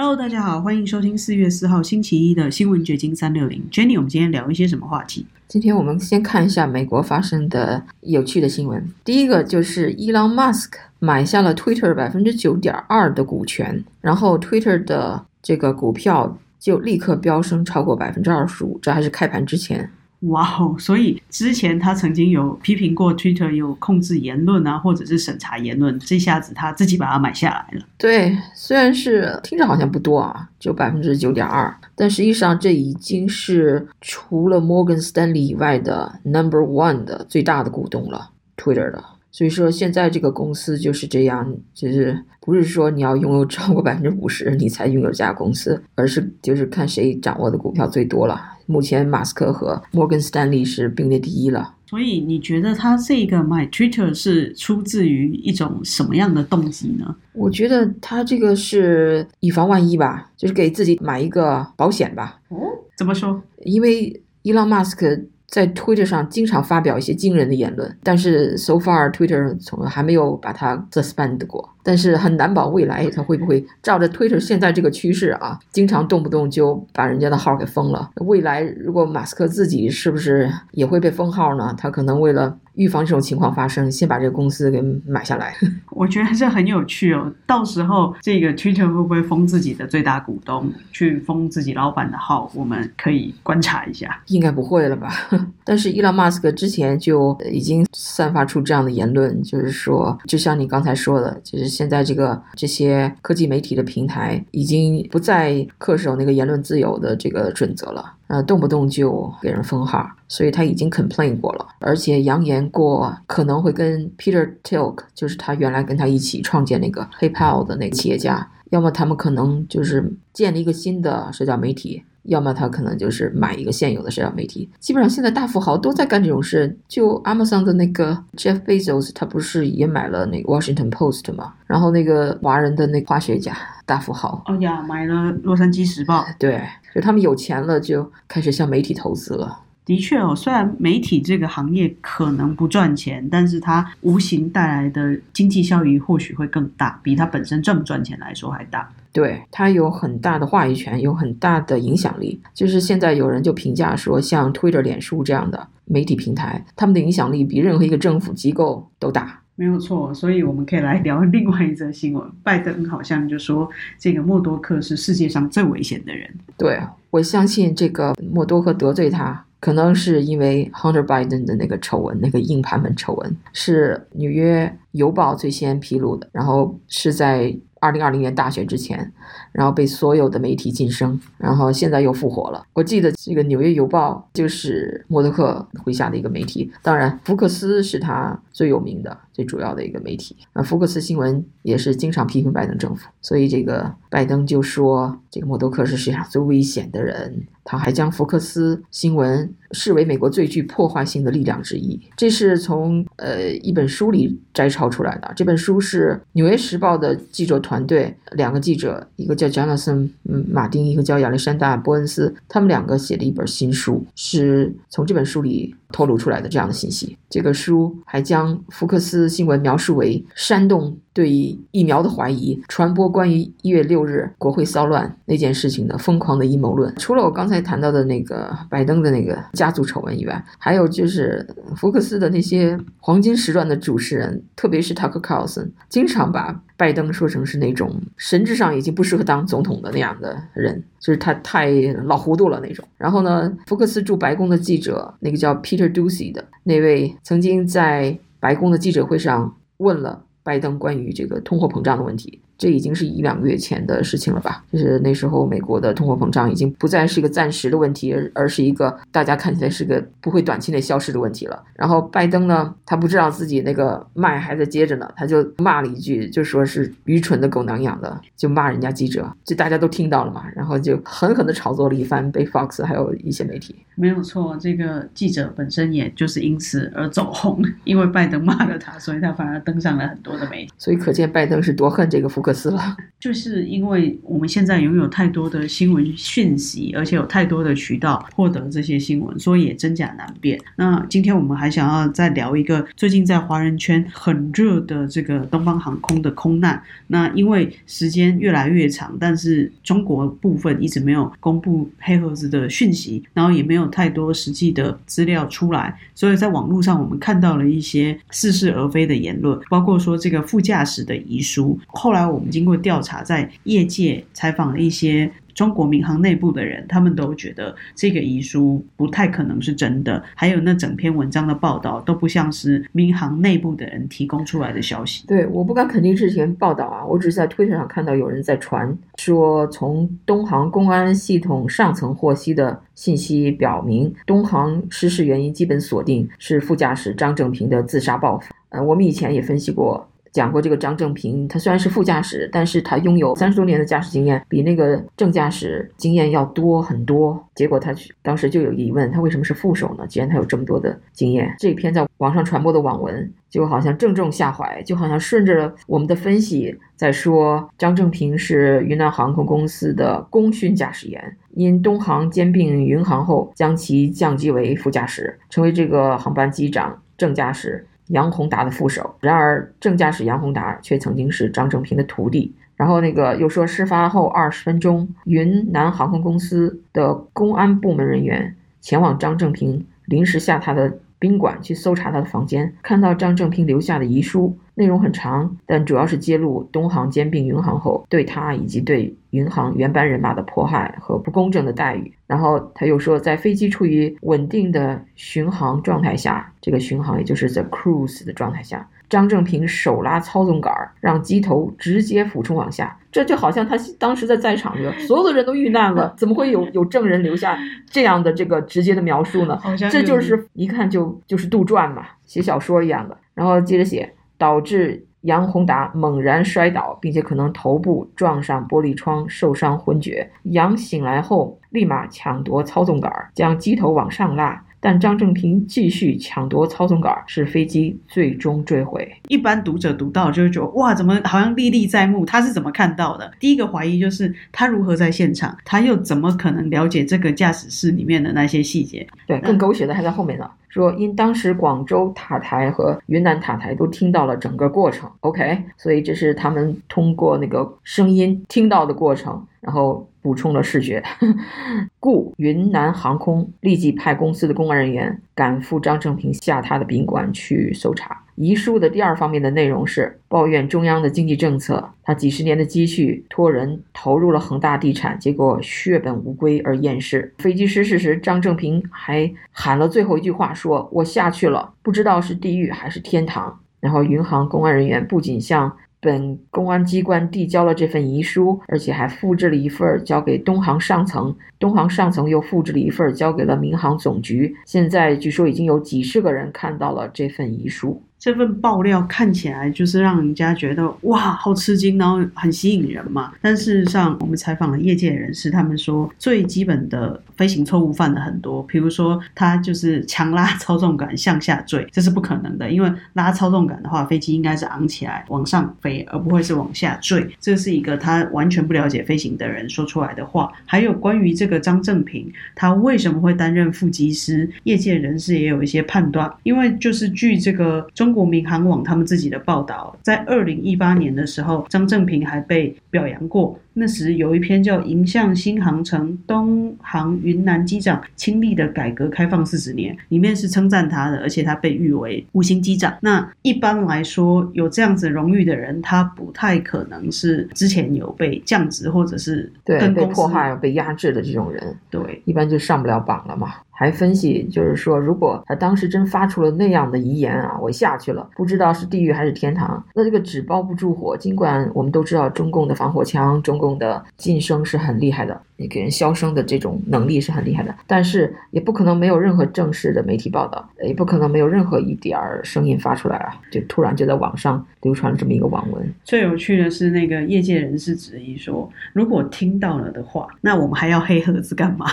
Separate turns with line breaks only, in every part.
Hello，大家好，欢迎收听四月四号星期一的新闻掘金三六零。Jenny，我们今天聊一些什么话题？
今天我们先看一下美国发生的有趣的新闻。第一个就是伊朗马斯克买下了 Twitter 百分之九点二的股权，然后 Twitter 的这个股票就立刻飙升超过百分之二十五，这还是开盘之前。
哇哦！所以之前他曾经有批评过 Twitter 有控制言论啊，或者是审查言论，这下子他自己把它买下来了。
对，虽然是听着好像不多啊，就百分之九点二，但实际上这已经是除了 Morgan Stanley 以外的 Number One 的最大的股东了，Twitter 的。所以说现在这个公司就是这样，就是不是说你要拥有超过百分之五十你才拥有这家公司，而是就是看谁掌握的股票最多了。目前，马斯克和摩根斯坦利是并列第一了。
所以，你觉得他这个买 Twitter 是出自于一种什么样的动机呢？
我觉得他这个是以防万一吧，就是给自己买一个保险吧。
哦，怎么说？
因为伊朗马斯克。在 Twitter 上经常发表一些惊人的言论，但是 so far Twitter 从还没有把它 suspend 过。但是很难保未来它会不会照着 Twitter 现在这个趋势啊，经常动不动就把人家的号给封了。未来如果马斯克自己是不是也会被封号呢？他可能为了预防这种情况发生，先把这个公司给买下来。
我觉得这很有趣哦。到时候这个 Twitter 会不会封自己的最大股东，去封自己老板的号？我们可以观察一下。
应该不会了吧？但是伊朗马斯克之前就已经散发出这样的言论，就是说，就像你刚才说的，就是。现在这个这些科技媒体的平台已经不再恪守那个言论自由的这个准则了，呃，动不动就给人封号，所以他已经 complain 过了，而且扬言过可能会跟 Peter Tilk，就是他原来跟他一起创建那个 PayPal 的那个企业家，要么他们可能就是建立一个新的社交媒体。要么他可能就是买一个现有的社交媒体，基本上现在大富豪都在干这种事。就 Amazon 的那个 Jeff Bezos，他不是也买了那个 Washington Post 吗？然后那个华人的那化学家大富豪，
哦呀，买了洛杉矶时报。
对，就他们有钱了，就开始向媒体投资了。
的确哦，虽然媒体这个行业可能不赚钱，但是它无形带来的经济效益或许会更大，比它本身赚不赚钱来说还大。
对，他有很大的话语权，有很大的影响力。就是现在有人就评价说，像 Twitter、脸书这样的媒体平台，他们的影响力比任何一个政府机构都大。
没有错，所以我们可以来聊 另外一则新闻。拜登好像就说，这个默多克是世界上最危险的人。
对我相信，这个默多克得罪他。可能是因为 Hunter Biden 的那个丑闻，那个硬盘门丑闻是纽约邮报最先披露的，然后是在二零二零年大选之前，然后被所有的媒体晋升，然后现在又复活了。我记得这个纽约邮报就是默多克麾下的一个媒体，当然福克斯是他最有名的、最主要的一个媒体。那福克斯新闻也是经常批评拜登政府，所以这个拜登就说这个默多克是世界上最危险的人。他还将福克斯新闻视为美国最具破坏性的力量之一。这是从呃一本书里摘抄出来的。这本书是《纽约时报》的记者团队两个记者，一个叫 Jonathan 嗯马丁，一个叫亚历山大波恩斯，他们两个写的一本新书，是从这本书里透露出来的这样的信息。这个书还将福克斯新闻描述为煽动。对疫苗的怀疑，传播关于一月六日国会骚乱那件事情的疯狂的阴谋论。除了我刚才谈到的那个拜登的那个家族丑闻以外，还有就是福克斯的那些黄金时段的主持人，特别是 Tucker Carlson，经常把拜登说成是那种神智上已经不适合当总统的那样的人，就是他太老糊涂了那种。然后呢，福克斯驻白宫的记者，那个叫 Peter Doocy 的那位，曾经在白宫的记者会上问了。拜登关于这个通货膨胀的问题。这已经是一两个月前的事情了吧？就是那时候美国的通货膨胀已经不再是一个暂时的问题，而而是一个大家看起来是个不会短期内消失的问题了。然后拜登呢，他不知道自己那个麦还在接着呢，他就骂了一句，就说是愚蠢的狗娘养的，就骂人家记者，就大家都听到了嘛。然后就狠狠的炒作了一番，被 Fox 还有一些媒体。
没有错，这个记者本身也就是因此而走红，因为拜登骂了他，所以他反而登上了很多的媒体。
所以可见拜登是多恨这个福克。克斯了。
就是因为我们现在拥有太多的新闻讯息，而且有太多的渠道获得这些新闻，所以也真假难辨。那今天我们还想要再聊一个最近在华人圈很热的这个东方航空的空难。那因为时间越来越长，但是中国部分一直没有公布黑盒子的讯息，然后也没有太多实际的资料出来，所以在网络上我们看到了一些似是而非的言论，包括说这个副驾驶的遗书。后来我我们经过调查。在业界采访了一些中国民航内部的人，他们都觉得这个遗书不太可能是真的。还有那整篇文章的报道都不像是民航内部的人提供出来的消息。
对，我不敢肯定之前报道啊，我只是在推特上看到有人在传说，从东航公安系统上层获悉的信息表明，东航失事原因基本锁定是副驾驶张正平的自杀报复。呃，我们以前也分析过。讲过这个张正平，他虽然是副驾驶，但是他拥有三十多年的驾驶经验，比那个正驾驶经验要多很多。结果他当时就有疑问，他为什么是副手呢？既然他有这么多的经验，这篇在网上传播的网文就好像正中下怀，就好像顺着我们的分析在说，张正平是云南航空公司的功勋驾驶员，因东航兼并云航后，将其降级为副驾驶，成为这个航班机长、正驾驶。杨宏达的副手，然而正驾驶杨宏达却曾经是张正平的徒弟。然后那个又说，事发后二十分钟，云南航空公司的公安部门人员前往张正平临时下榻的。宾馆去搜查他的房间，看到张正平留下的遗书，内容很长，但主要是揭露东航兼并云航后对他以及对云航原班人马的迫害和不公正的待遇。然后他又说，在飞机处于稳定的巡航状态下，这个巡航也就是 the cruise 的状态下。张正平手拉操纵杆，让机头直接俯冲往下，这就好像他当时在在场的所有的人都遇难了，怎么会有有证人留下这样的这个直接的描述呢？这就是一看就就是杜撰嘛，写小说一样的。然后接着写，导致杨宏达猛然摔倒，并且可能头部撞上玻璃窗，受伤昏厥。杨醒来后，立马抢夺操纵杆，将机头往上拉。但张正平继续抢夺操纵杆，使飞机最终坠毁。
一般读者读到就会觉得，哇，怎么好像历历在目？他是怎么看到的？第一个怀疑就是他如何在现场，他又怎么可能了解这个驾驶室里面的那些细节？
对，更狗血的还在后面呢。说因当时广州塔台和云南塔台都听到了整个过程，OK，所以这是他们通过那个声音听到的过程，然后补充了视觉。故云南航空立即派公司的公安人员赶赴张正平下榻的宾馆去搜查。遗书的第二方面的内容是抱怨中央的经济政策，他几十年的积蓄托人投入了恒大地产，结果血本无归而厌世。飞机失事时，张正平还喊了最后一句话，说我下去了，不知道是地狱还是天堂。然后云航公安人员不仅向本公安机关递交了这份遗书，而且还复制了一份交给东航上层，东航上层又复制了一份交给了民航总局。现在据说已经有几十个人看到了这份遗书。
这份爆料看起来就是让人家觉得哇，好吃惊，然后很吸引人嘛。但事实上，我们采访了业界人士，他们说最基本的飞行错误犯了很多，比如说他就是强拉操纵杆向下坠，这是不可能的，因为拉操纵杆的话，飞机应该是昂起来往上飞，而不会是往下坠。这是一个他完全不了解飞行的人说出来的话。还有关于这个张正平，他为什么会担任副机师？业界人士也有一些判断，因为就是据这个中。中国民航网他们自己的报道，在二零一八年的时候，张正平还被表扬过。那时有一篇叫《迎向新航程：东航云南机长亲历的改革开放四十年》，里面是称赞他的，而且他被誉为五星机长。那一般来说，有这样子荣誉的人，他不太可能是之前有被降职或者是
对被迫害、被压制的这种人。
对，
一般就上不了榜了嘛。还分析，就是说，如果他当时真发出了那样的遗言啊，我下去了，不知道是地狱还是天堂，那这个纸包不住火。尽管我们都知道中共的防火墙，中共的晋升是很厉害的。你给人消声的这种能力是很厉害的，但是也不可能没有任何正式的媒体报道，也不可能没有任何一点儿声音发出来啊！就突然就在网上流传了这么一个网文。
最有趣的是，那个业界人士质疑说，如果听到了的话，那我们还要黑盒子干嘛？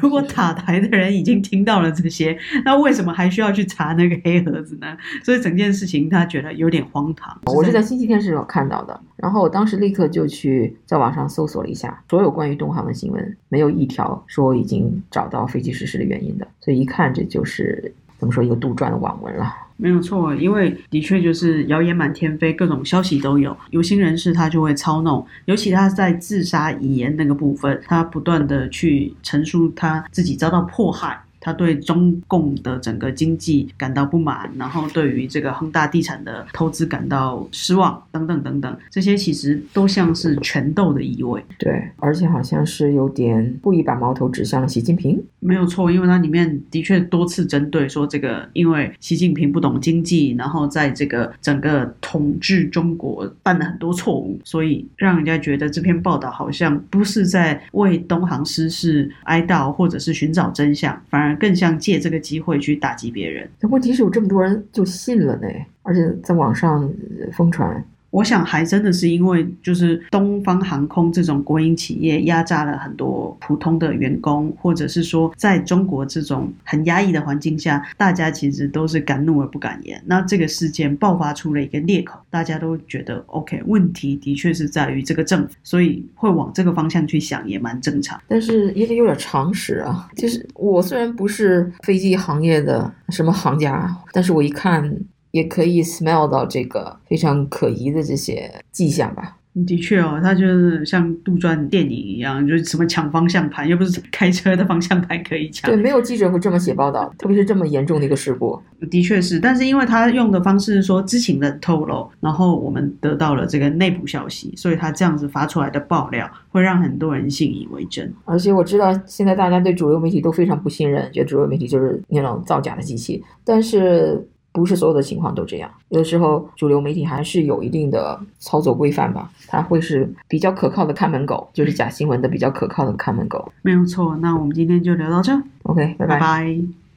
如果塔台的人已经经听到了这些，那为什么还需要去查那个黑盒子呢？所以整件事情他觉得有点荒唐。
我是在星期天时候看到的，然后我当时立刻就去在网上搜索了一下，所有关于东航的新闻，没有一条说已经找到飞机失事的原因的，所以一看这就是怎么说一个杜撰的网文了。
没有错，因为的确就是谣言满天飞，各种消息都有。有心人士他就会操弄，尤其他在自杀遗言那个部分，他不断的去陈述他自己遭到迫害。他对中共的整个经济感到不满，然后对于这个恒大地产的投资感到失望，等等等等，这些其实都像是权斗的意味。
对，而且好像是有点故意把矛头指向了习近平。
没有错，因为它里面的确多次针对说这个，因为习近平不懂经济，然后在这个整个统治中国犯了很多错误，所以让人家觉得这篇报道好像不是在为东航失事哀悼，或者是寻找真相，反而。更像借这个机会去打击别人。
问题是有这么多人就信了呢，而且在网上疯传。
我想还真的是因为就是东方航空这种国营企业压榨了很多普通的员工，或者是说在中国这种很压抑的环境下，大家其实都是敢怒而不敢言。那这个事件爆发出了一个裂口，大家都觉得 OK，问题的确是在于这个政府，所以会往这个方向去想也蛮正常。
但是也得有点常识啊。就是我虽然不是飞机行业的什么行家，但是我一看。也可以 smell 到这个非常可疑的这些迹象吧。
的确哦，它就是像杜撰电影一样，就是什么抢方向盘，又不是开车的方向盘可以抢。
对，没有记者会这么写报道，特别是这么严重的一个事故。
的确是，但是因为他用的方式是说知情的透露，然后我们得到了这个内部消息，所以他这样子发出来的爆料会让很多人信以为真。
而且我知道现在大家对主流媒体都非常不信任，觉得主流媒体就是那种造假的机器，但是。不是所有的情况都这样，有的时候主流媒体还是有一定的操作规范吧，它会是比较可靠的看门狗，就是假新闻的比较可靠的看门狗。
没有错，那我们今天就聊到这
，OK，拜
拜。